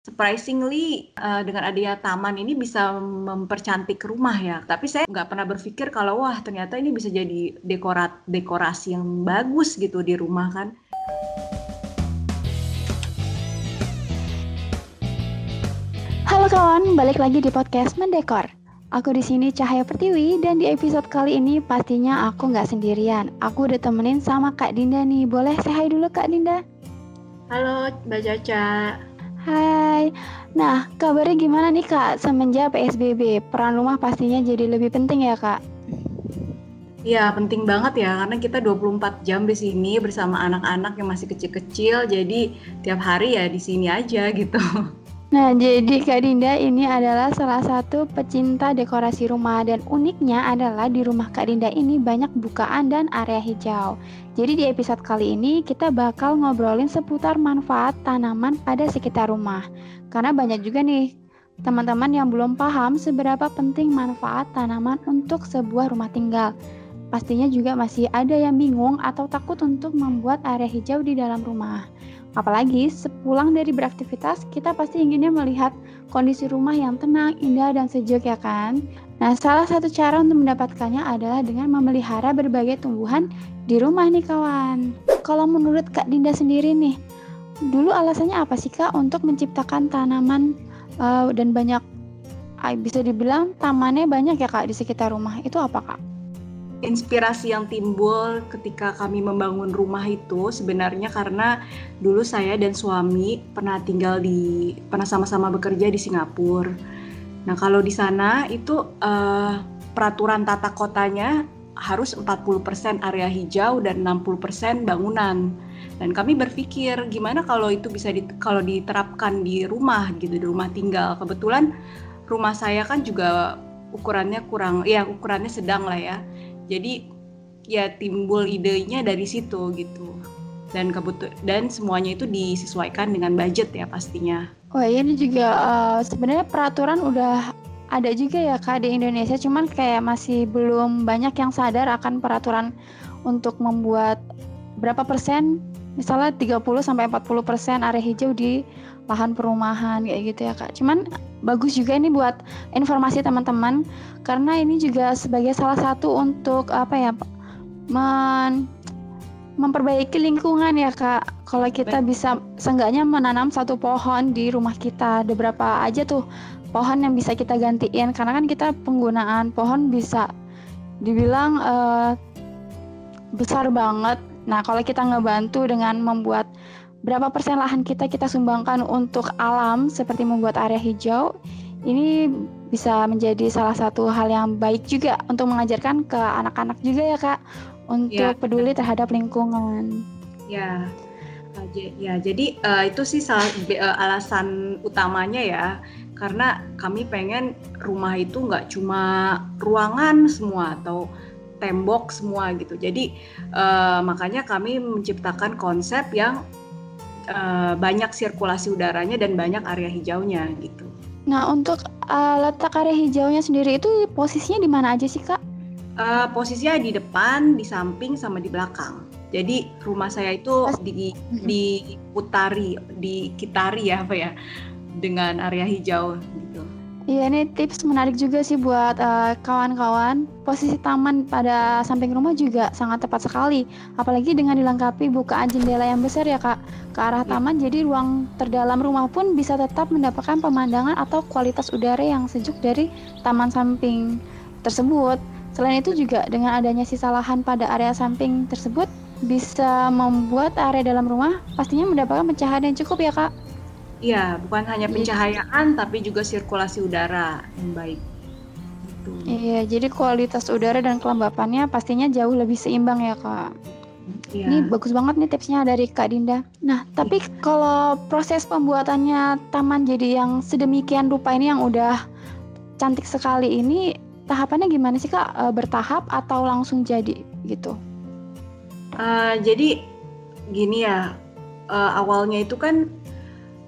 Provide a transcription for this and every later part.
Surprisingly, uh, dengan adanya taman ini bisa mempercantik rumah ya. Tapi saya nggak pernah berpikir kalau wah ternyata ini bisa jadi dekorat dekorasi yang bagus gitu di rumah kan. Halo kawan, balik lagi di podcast Mendekor. Aku di sini Cahaya Pertiwi dan di episode kali ini pastinya aku nggak sendirian. Aku udah temenin sama Kak Dinda nih. Boleh saya dulu Kak Dinda? Halo Mbak Caca. Hai. Nah, kabarnya gimana nih Kak semenjak PSBB? Peran rumah pastinya jadi lebih penting ya Kak? Iya, penting banget ya karena kita 24 jam di sini bersama anak-anak yang masih kecil-kecil. Jadi tiap hari ya di sini aja gitu. Nah, jadi Kak Dinda ini adalah salah satu pecinta dekorasi rumah dan uniknya adalah di rumah Kak Dinda ini banyak bukaan dan area hijau. Jadi di episode kali ini kita bakal ngobrolin seputar manfaat tanaman pada sekitar rumah. Karena banyak juga nih teman-teman yang belum paham seberapa penting manfaat tanaman untuk sebuah rumah tinggal. Pastinya juga masih ada yang bingung atau takut untuk membuat area hijau di dalam rumah. Apalagi sepulang dari beraktivitas, kita pasti inginnya melihat kondisi rumah yang tenang, indah, dan sejuk ya kan? Nah, salah satu cara untuk mendapatkannya adalah dengan memelihara berbagai tumbuhan di rumah nih kawan. Kalau menurut Kak Dinda sendiri nih, dulu alasannya apa sih Kak untuk menciptakan tanaman uh, dan banyak, uh, bisa dibilang tamannya banyak ya Kak di sekitar rumah, itu apa Kak? Inspirasi yang timbul ketika kami membangun rumah itu sebenarnya karena dulu saya dan suami pernah tinggal di pernah sama-sama bekerja di Singapura. Nah, kalau di sana itu uh, peraturan tata kotanya harus 40% area hijau dan 60% bangunan. Dan kami berpikir gimana kalau itu bisa di, kalau diterapkan di rumah gitu, di rumah tinggal. Kebetulan rumah saya kan juga ukurannya kurang ya ukurannya sedang lah ya jadi ya timbul idenya dari situ gitu. Dan kebutuh dan semuanya itu disesuaikan dengan budget ya pastinya. Oh iya ini juga uh, sebenarnya peraturan udah ada juga ya kak di Indonesia, cuman kayak masih belum banyak yang sadar akan peraturan untuk membuat berapa persen, misalnya 30 sampai 40 persen area hijau di lahan perumahan kayak gitu ya kak. Cuman bagus juga ini buat informasi teman-teman karena ini juga sebagai salah satu untuk apa ya men memperbaiki lingkungan ya kak. Kalau kita bisa seenggaknya menanam satu pohon di rumah kita, ada berapa aja tuh pohon yang bisa kita gantiin karena kan kita penggunaan pohon bisa dibilang uh, besar banget. Nah kalau kita ngebantu dengan membuat berapa persen lahan kita kita sumbangkan untuk alam seperti membuat area hijau ini bisa menjadi salah satu hal yang baik juga untuk mengajarkan ke anak-anak juga ya kak untuk ya. peduli terhadap lingkungan. Ya, ya jadi uh, itu sih salah uh, alasan utamanya ya karena kami pengen rumah itu nggak cuma ruangan semua atau tembok semua gitu. Jadi uh, makanya kami menciptakan konsep yang uh, banyak sirkulasi udaranya dan banyak area hijaunya gitu. Nah untuk uh, letak area hijaunya sendiri itu posisinya di mana aja sih kak? Uh, posisinya di depan, di samping, sama di belakang. Jadi rumah saya itu Pas. di diputari, dikitari ya apa ya dengan area hijau gitu. Iya ini tips menarik juga sih buat eh, kawan-kawan. Posisi taman pada samping rumah juga sangat tepat sekali. Apalagi dengan dilengkapi bukaan jendela yang besar ya kak ke arah ya. taman. Jadi ruang terdalam rumah pun bisa tetap mendapatkan pemandangan atau kualitas udara yang sejuk dari taman samping tersebut. Selain itu juga dengan adanya sisa lahan pada area samping tersebut bisa membuat area dalam rumah pastinya mendapatkan pencahayaan yang cukup ya kak. Iya, bukan hanya pencahayaan iya. tapi juga sirkulasi udara yang baik. Gitu. Iya, jadi kualitas udara dan kelembapannya pastinya jauh lebih seimbang ya kak. Iya. Ini bagus banget nih tipsnya dari Kak Dinda. Nah, tapi iya. kalau proses pembuatannya taman jadi yang sedemikian rupa ini yang udah cantik sekali ini, tahapannya gimana sih Kak? E, bertahap atau langsung jadi gitu? Uh, jadi gini ya, uh, awalnya itu kan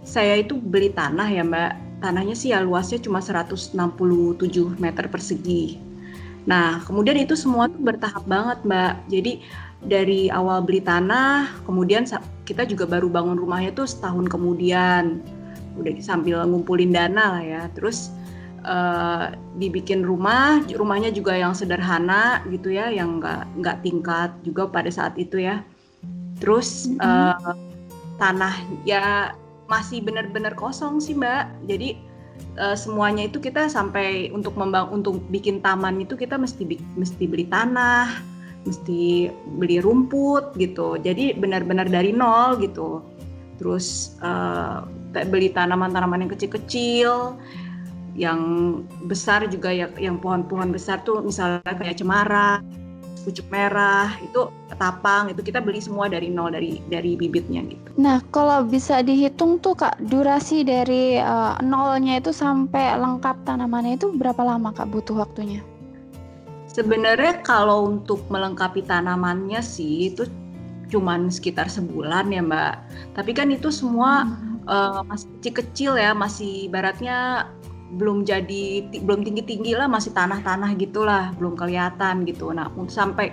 saya itu beli tanah ya Mbak. Tanahnya sih ya luasnya cuma 167 meter persegi. Nah, kemudian itu semua tuh bertahap banget Mbak. Jadi dari awal beli tanah, kemudian kita juga baru bangun rumahnya tuh setahun kemudian. udah sambil ngumpulin dana lah ya terus uh, dibikin rumah rumahnya juga yang sederhana gitu ya yang nggak nggak tingkat juga pada saat itu ya terus uh, tanah ya masih benar-benar kosong sih mbak. Jadi uh, semuanya itu kita sampai untuk membang untuk bikin taman itu kita mesti mesti beli tanah mesti beli rumput gitu. Jadi benar-benar dari nol gitu. Terus uh, beli tanaman-tanaman yang kecil-kecil yang besar juga ya yang pohon-pohon besar tuh misalnya kayak cemara pucuk merah itu ketapang itu kita beli semua dari nol dari dari bibitnya gitu. Nah kalau bisa dihitung tuh kak durasi dari uh, nolnya itu sampai lengkap tanamannya itu berapa lama kak butuh waktunya? Sebenarnya kalau untuk melengkapi tanamannya sih itu cuman sekitar sebulan ya Mbak. Tapi kan itu semua hmm. uh, masih kecil-kecil ya, masih baratnya belum jadi belum tinggi-tinggi lah masih tanah-tanah gitulah belum kelihatan gitu. Nah sampai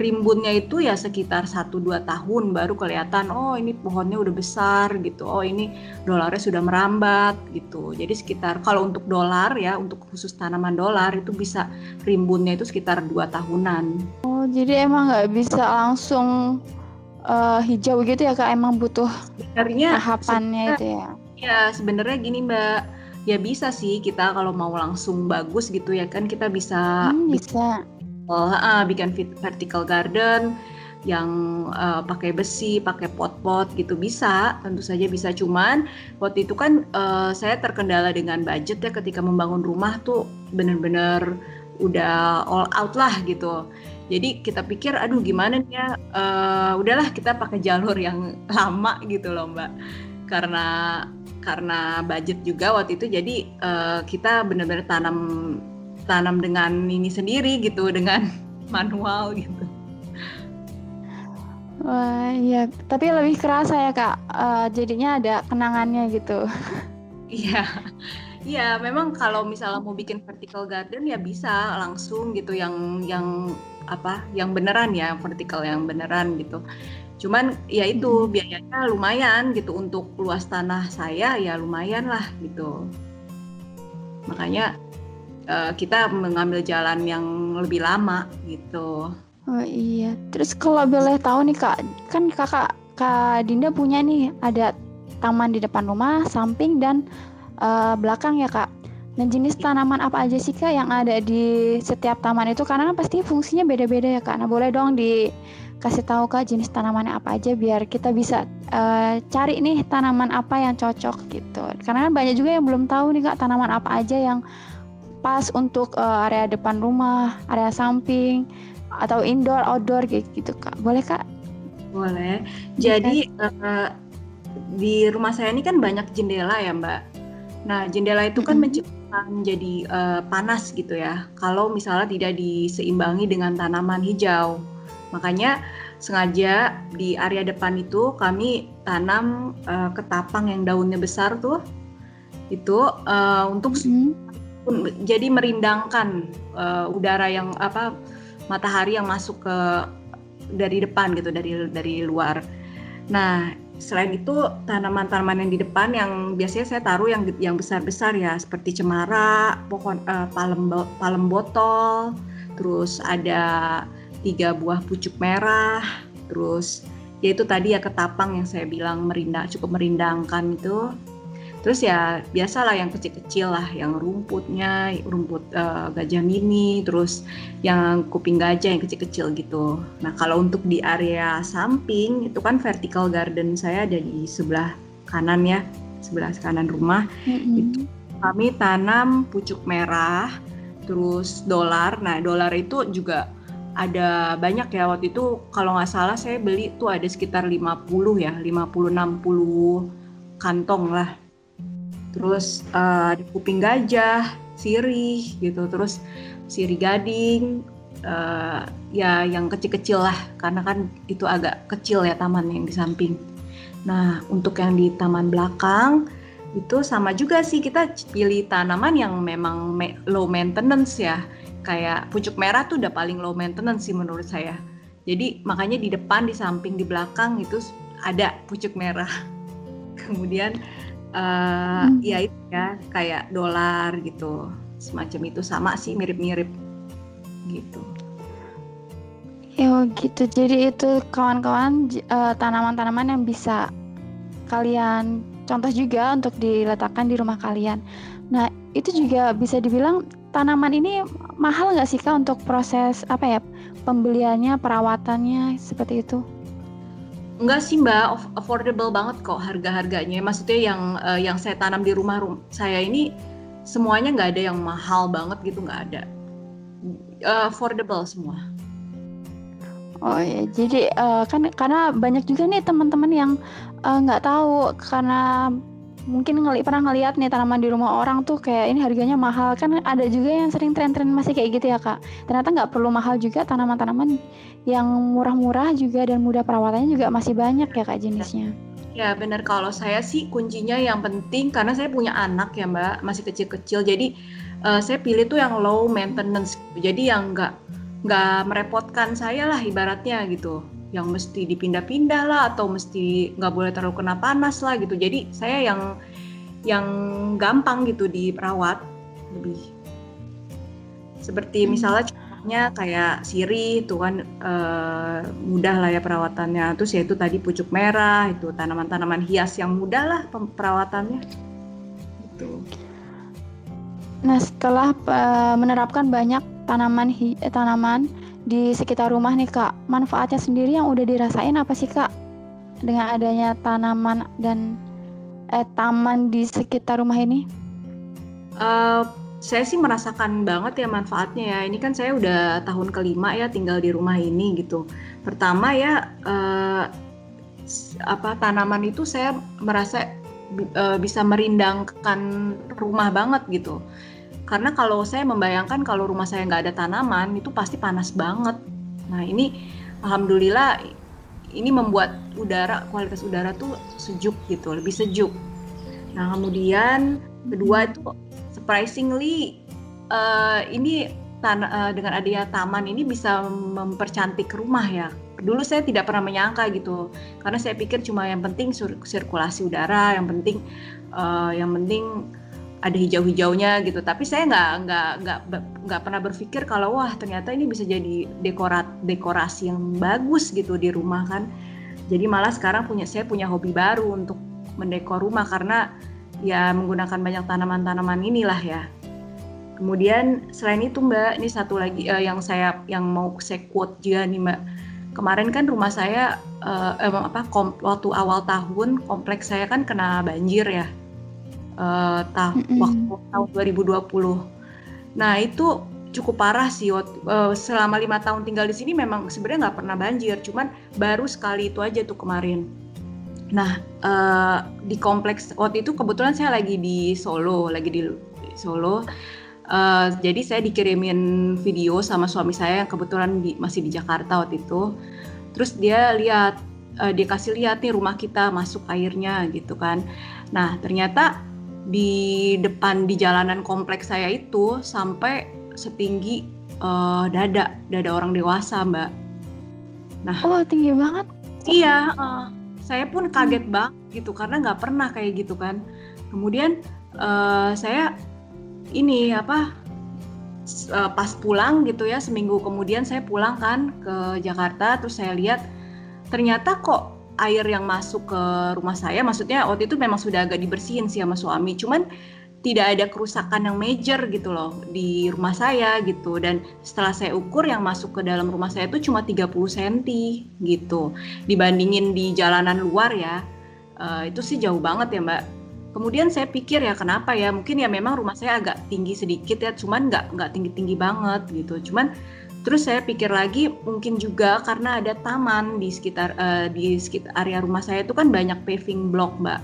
rimbunnya itu ya sekitar 1-2 tahun baru kelihatan oh ini pohonnya udah besar gitu oh ini dolarnya sudah merambat gitu. Jadi sekitar kalau untuk dolar ya untuk khusus tanaman dolar itu bisa rimbunnya itu sekitar dua tahunan. Oh jadi emang nggak bisa langsung uh, hijau gitu ya kak? Emang butuh sebenarnya tahapannya itu ya? Ya sebenarnya gini mbak ya bisa sih kita kalau mau langsung bagus gitu ya kan kita bisa hmm, bisa uh, uh, bikin vertical garden yang uh, pakai besi, pakai pot-pot gitu bisa, tentu saja bisa. Cuman waktu itu kan uh, saya terkendala dengan budget ya ketika membangun rumah tuh bener-bener udah all out lah gitu. Jadi kita pikir, aduh gimana nih ya, uh, udahlah kita pakai jalur yang lama gitu loh mbak, karena karena budget juga waktu itu, jadi uh, kita benar-benar tanam tanam dengan ini sendiri gitu, dengan manual gitu. Wah iya, tapi lebih kerasa ya kak, uh, jadinya ada kenangannya gitu. Iya, iya memang kalau misalnya mau bikin vertical garden ya bisa langsung gitu yang yang apa yang beneran ya vertikal yang beneran gitu cuman ya itu biayanya lumayan gitu. Untuk luas tanah saya ya lumayan lah gitu. Makanya uh, kita mengambil jalan yang lebih lama gitu. Oh iya. Terus kalau boleh tahu nih kak kan kakak kak Dinda punya nih ada taman di depan rumah samping dan uh, belakang ya kak. Dan jenis tanaman apa aja sih kak yang ada di setiap taman itu? Karena kan pasti fungsinya beda-beda ya kak. Nah boleh dong dikasih tahu kak jenis tanamannya apa aja biar kita bisa uh, cari nih tanaman apa yang cocok gitu. Karena kan banyak juga yang belum tahu nih kak tanaman apa aja yang pas untuk uh, area depan rumah, area samping atau indoor, outdoor gitu kak. Boleh kak? Boleh. Jadi uh, di rumah saya ini kan banyak jendela ya mbak. Nah jendela itu kan mm -hmm. menciptakan jadi uh, panas gitu ya kalau misalnya tidak diseimbangi dengan tanaman hijau. Makanya sengaja di area depan itu kami tanam uh, ketapang yang daunnya besar tuh itu uh, untuk hmm. jadi merindangkan uh, udara yang apa matahari yang masuk ke dari depan gitu dari dari luar. Nah selain itu tanaman-tanaman yang di depan yang biasanya saya taruh yang yang besar-besar ya seperti cemara, pohon uh, palem palem botol, terus ada tiga buah pucuk merah, terus yaitu tadi ya ketapang yang saya bilang merindang cukup merindangkan itu Terus ya biasalah yang kecil-kecil lah, yang rumputnya, rumput uh, gajah mini, terus yang kuping gajah yang kecil-kecil gitu. Nah kalau untuk di area samping itu kan vertical garden saya ada di sebelah kanan ya, sebelah kanan rumah. Mm-hmm. Itu kami tanam pucuk merah, terus dolar. Nah dolar itu juga ada banyak ya waktu itu kalau nggak salah saya beli tuh ada sekitar 50 ya, 50-60 kantong lah. Terus uh, kuping gajah, sirih gitu, terus sirih gading, uh, ya yang kecil-kecil lah, karena kan itu agak kecil ya taman yang di samping. Nah untuk yang di taman belakang itu sama juga sih kita pilih tanaman yang memang low maintenance ya, kayak pucuk merah tuh udah paling low maintenance sih menurut saya. Jadi makanya di depan, di samping, di belakang itu ada pucuk merah. Kemudian uh, hmm. ya itu ya kayak dolar gitu semacam itu sama sih mirip-mirip gitu. Ya gitu. Jadi itu kawan-kawan uh, tanaman-tanaman yang bisa kalian contoh juga untuk diletakkan di rumah kalian. Nah itu juga bisa dibilang tanaman ini mahal nggak sih kak untuk proses apa ya pembeliannya, perawatannya seperti itu? Enggak sih mbak, affordable banget kok harga-harganya. Maksudnya yang uh, yang saya tanam di rumah rum saya ini semuanya nggak ada yang mahal banget gitu nggak ada. Uh, affordable semua. Oh ya, jadi uh, kan karena banyak juga nih teman-teman yang nggak uh, tahu karena mungkin ngeli pernah ngeliat nih tanaman di rumah orang tuh kayak ini harganya mahal. Kan ada juga yang sering tren-tren masih kayak gitu ya kak. Ternyata nggak perlu mahal juga tanaman-tanaman yang murah-murah juga dan mudah perawatannya juga masih banyak ya kak jenisnya. Ya benar. Kalau saya sih kuncinya yang penting karena saya punya anak ya mbak masih kecil-kecil. Jadi uh, saya pilih tuh yang low maintenance. Jadi yang nggak nggak merepotkan saya lah ibaratnya gitu yang mesti dipindah-pindah lah atau mesti nggak boleh terlalu kena panas lah gitu. Jadi saya yang yang gampang gitu diperawat lebih. Seperti hmm. misalnya contohnya kayak siri itu kan uh, mudah lah ya perawatannya. Terus ya itu tadi pucuk merah itu tanaman-tanaman hias yang mudah lah perawatannya. Gitu. Nah setelah uh, menerapkan banyak tanaman hi tanaman di sekitar rumah nih kak manfaatnya sendiri yang udah dirasain apa sih kak dengan adanya tanaman dan eh, taman di sekitar rumah ini? Uh, saya sih merasakan banget ya manfaatnya ya. Ini kan saya udah tahun kelima ya tinggal di rumah ini gitu. Pertama ya uh, apa tanaman itu saya merasa uh, bisa merindangkan rumah banget gitu karena kalau saya membayangkan kalau rumah saya nggak ada tanaman itu pasti panas banget. Nah ini alhamdulillah ini membuat udara kualitas udara tuh sejuk gitu, lebih sejuk. Nah kemudian kedua itu surprisingly uh, ini tan uh, dengan adanya taman ini bisa mempercantik rumah ya. Dulu saya tidak pernah menyangka gitu, karena saya pikir cuma yang penting sirkulasi udara, yang penting uh, yang penting ada hijau-hijaunya gitu. Tapi saya nggak nggak nggak nggak pernah berpikir kalau wah ternyata ini bisa jadi dekorat dekorasi yang bagus gitu di rumah kan. Jadi malah sekarang punya saya punya hobi baru untuk mendekor rumah karena ya menggunakan banyak tanaman-tanaman inilah ya. Kemudian selain itu mbak ini satu lagi uh, yang saya yang mau saya quote juga nih mbak. Kemarin kan rumah saya eh, apa waktu awal tahun kompleks saya kan kena banjir ya uh, tah mm -hmm. waktu tahun 2020. Nah itu cukup parah sih uh, selama lima tahun tinggal di sini memang sebenarnya nggak pernah banjir, cuman baru sekali itu aja tuh kemarin. Nah uh, di kompleks waktu itu kebetulan saya lagi di Solo, lagi di Solo. Uh, jadi saya dikirimin video sama suami saya yang kebetulan di, masih di Jakarta waktu itu. Terus dia lihat, uh, dia kasih lihat nih rumah kita masuk airnya gitu kan. Nah ternyata di depan di jalanan kompleks saya itu sampai setinggi uh, dada dada orang dewasa mbak. Nah, oh tinggi banget. Iya, uh, saya pun kaget hmm. banget gitu karena nggak pernah kayak gitu kan. Kemudian uh, saya ini apa uh, pas pulang gitu ya seminggu kemudian saya pulang kan ke Jakarta terus saya lihat ternyata kok air yang masuk ke rumah saya maksudnya waktu itu memang sudah agak dibersihin sih sama suami cuman tidak ada kerusakan yang major gitu loh di rumah saya gitu. Dan setelah saya ukur yang masuk ke dalam rumah saya itu cuma 30 cm gitu. Dibandingin di jalanan luar ya uh, itu sih jauh banget ya mbak. Kemudian saya pikir ya kenapa ya? Mungkin ya memang rumah saya agak tinggi sedikit ya cuman nggak nggak tinggi tinggi banget gitu. Cuman Terus saya pikir lagi mungkin juga karena ada taman di sekitar uh, di sekitar area rumah saya itu kan banyak paving block, Mbak.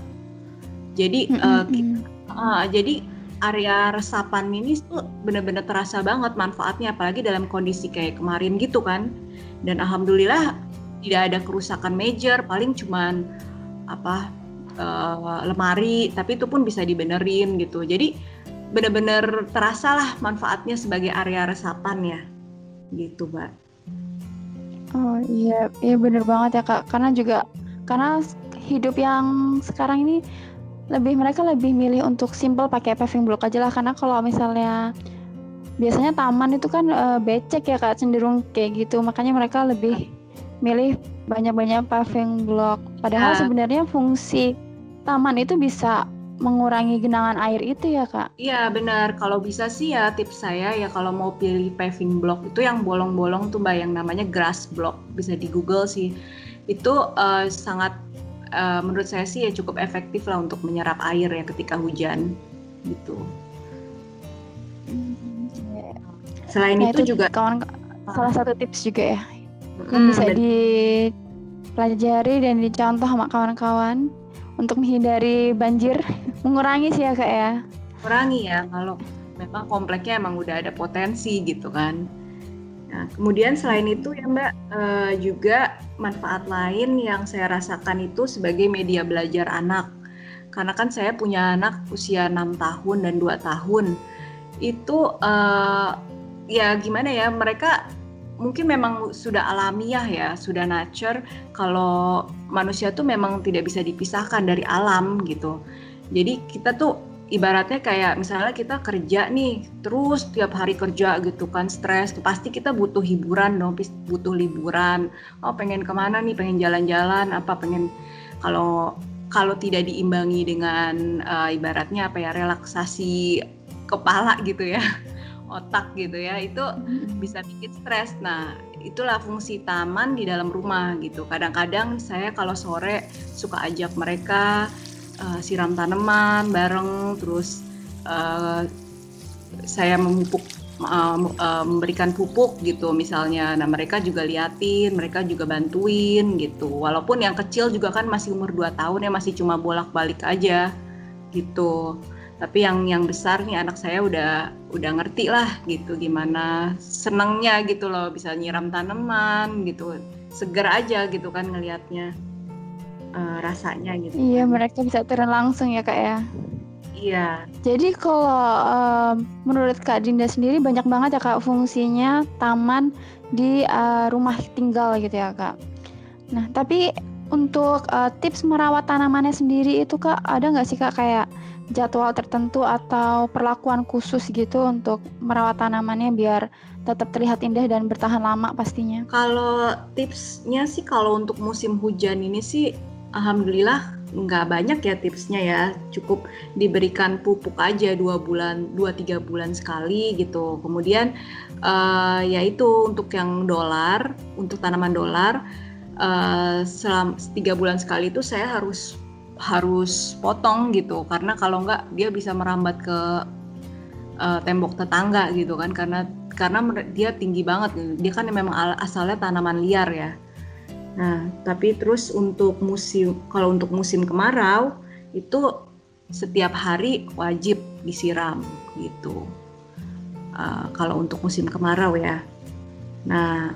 Jadi mm -hmm. uh, uh, jadi area resapan ini tuh benar-benar terasa banget manfaatnya apalagi dalam kondisi kayak kemarin gitu kan. Dan alhamdulillah tidak ada kerusakan major, paling cuman apa uh, lemari, tapi itu pun bisa dibenerin gitu. Jadi benar-benar terasa lah manfaatnya sebagai area resapan ya gitu mbak. Oh iya iya bener banget ya kak. Karena juga karena hidup yang sekarang ini lebih mereka lebih milih untuk simple pakai paving block aja lah. Karena kalau misalnya biasanya taman itu kan uh, becek ya kak cenderung kayak gitu. Makanya mereka lebih milih banyak-banyak paving block. Padahal nah. sebenarnya fungsi taman itu bisa mengurangi genangan air itu ya kak? Iya benar. Kalau bisa sih ya tips saya ya kalau mau pilih paving block itu yang bolong-bolong tuh mbak yang namanya grass block bisa di Google sih. Itu uh, sangat uh, menurut saya sih ya cukup efektif lah untuk menyerap air ya ketika hujan gitu. Selain nah, itu, itu juga kawan salah satu tips juga ya yang bisa dipelajari dan dicontoh sama kawan-kawan untuk menghindari banjir, mengurangi sih ya kak ya. Mengurangi ya kalau memang kompleknya emang udah ada potensi gitu kan. Nah, kemudian selain itu ya Mbak uh, juga manfaat lain yang saya rasakan itu sebagai media belajar anak. Karena kan saya punya anak usia 6 tahun dan 2 tahun. Itu uh, ya gimana ya mereka mungkin memang sudah alamiah ya, sudah nature kalau manusia tuh memang tidak bisa dipisahkan dari alam gitu. Jadi kita tuh ibaratnya kayak misalnya kita kerja nih terus tiap hari kerja gitu kan stres pasti kita butuh hiburan dong butuh liburan. Oh pengen ke mana nih? Pengen jalan-jalan apa pengen kalau kalau tidak diimbangi dengan uh, ibaratnya apa ya relaksasi kepala gitu ya otak gitu ya itu bisa bikin stres. Nah itulah fungsi taman di dalam rumah gitu. Kadang-kadang saya kalau sore suka ajak mereka uh, siram tanaman bareng terus uh, saya memupuk uh, uh, memberikan pupuk gitu misalnya. Nah mereka juga liatin mereka juga bantuin gitu. Walaupun yang kecil juga kan masih umur 2 tahun ya masih cuma bolak-balik aja gitu tapi yang yang besar nih anak saya udah udah ngerti lah gitu gimana senangnya gitu loh bisa nyiram tanaman gitu seger aja gitu kan ngelihatnya uh, rasanya gitu. Iya, kan. mereka bisa turun langsung ya kak ya. Iya. Jadi kalau uh, menurut Kak Dinda sendiri banyak banget ya kak fungsinya taman di uh, rumah tinggal gitu ya kak. Nah tapi untuk uh, tips merawat tanamannya sendiri itu kak ada nggak sih kak kayak jadwal tertentu atau perlakuan khusus gitu untuk merawat tanamannya biar tetap terlihat indah dan bertahan lama pastinya? Kalau tipsnya sih kalau untuk musim hujan ini sih alhamdulillah nggak banyak ya tipsnya ya cukup diberikan pupuk aja dua bulan dua tiga bulan sekali gitu kemudian uh, ya itu untuk yang dolar untuk tanaman dolar uh, selama tiga bulan sekali itu saya harus harus potong gitu karena kalau nggak dia bisa merambat ke uh, tembok tetangga gitu kan karena karena dia tinggi banget dia kan memang asalnya tanaman liar ya Nah, tapi terus untuk musim kalau untuk musim kemarau itu setiap hari wajib disiram gitu. Uh, kalau untuk musim kemarau ya. Nah,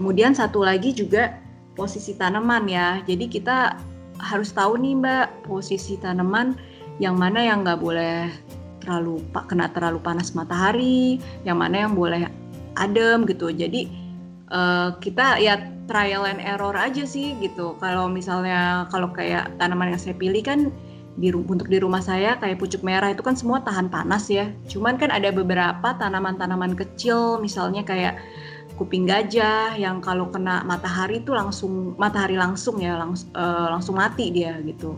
kemudian satu lagi juga posisi tanaman ya. Jadi kita harus tahu nih Mbak posisi tanaman yang mana yang nggak boleh terlalu kena terlalu panas matahari, yang mana yang boleh adem gitu. Jadi uh, kita ya trial and error aja sih gitu. Kalau misalnya kalau kayak tanaman yang saya pilih kan di untuk di rumah saya kayak pucuk merah itu kan semua tahan panas ya. Cuman kan ada beberapa tanaman-tanaman kecil misalnya kayak kuping gajah yang kalau kena matahari itu langsung matahari langsung ya langs, uh, langsung mati dia gitu.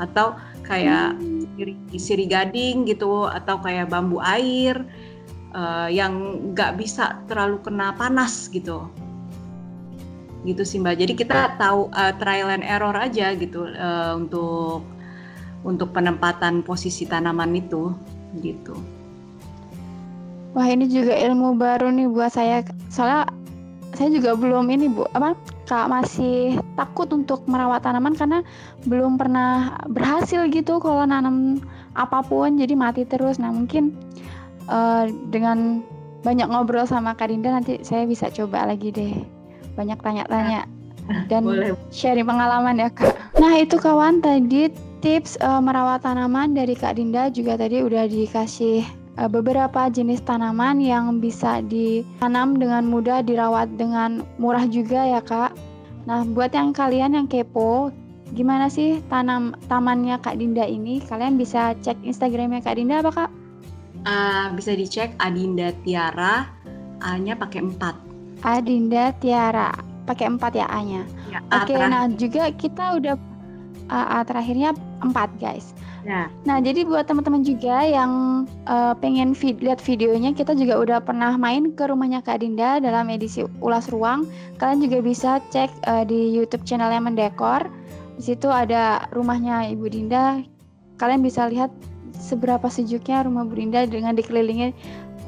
Atau kayak hmm. siri, siri gading gitu atau kayak bambu air uh, yang nggak bisa terlalu kena panas gitu gitu sih mbak jadi kita tahu uh, trial and error aja gitu uh, untuk untuk penempatan posisi tanaman itu gitu wah ini juga ilmu baru nih buat saya. Soalnya saya juga belum ini bu. Apa? Kak masih takut untuk merawat tanaman karena belum pernah berhasil gitu kalau nanam apa pun. Jadi mati terus. Nah mungkin uh, dengan banyak ngobrol sama Kak Dinda nanti saya bisa coba lagi deh. Banyak tanya-tanya dan Boleh. sharing pengalaman ya kak. Nah itu kawan tadi tips uh, merawat tanaman dari Kak Dinda juga tadi udah dikasih beberapa jenis tanaman yang bisa ditanam dengan mudah, dirawat dengan murah juga ya kak. Nah buat yang kalian yang kepo gimana sih tanam tamannya Kak Dinda ini, kalian bisa cek Instagramnya Kak Dinda apa Kak? Uh, bisa dicek Adinda Tiara, A-nya pakai 4. Adinda Tiara, pakai 4 ya A-nya. Ya, Oke, okay, nah juga kita udah uh, A terakhirnya 4 guys. Ya. Nah, jadi buat teman-teman juga yang uh, pengen vid lihat videonya, kita juga udah pernah main ke rumahnya Kak Dinda dalam edisi Ulas Ruang. Kalian juga bisa cek uh, di YouTube channelnya Mendekor. Di situ ada rumahnya Ibu Dinda. Kalian bisa lihat seberapa sejuknya rumah Bu Dinda dengan dikelilingi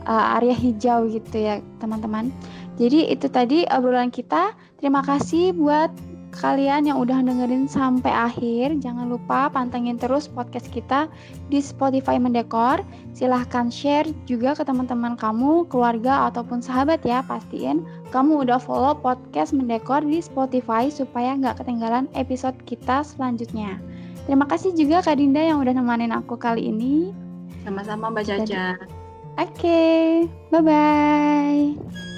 uh, area hijau gitu ya, teman-teman. Jadi itu tadi obrolan kita. Terima kasih buat kalian yang udah dengerin sampai akhir, jangan lupa pantengin terus podcast kita di Spotify Mendekor. Silahkan share juga ke teman-teman kamu, keluarga, ataupun sahabat ya. Pastiin kamu udah follow podcast Mendekor di Spotify supaya nggak ketinggalan episode kita selanjutnya. Terima kasih juga Kak Dinda yang udah nemenin aku kali ini. Sama-sama Mbak Caca. Oke, okay. bye-bye.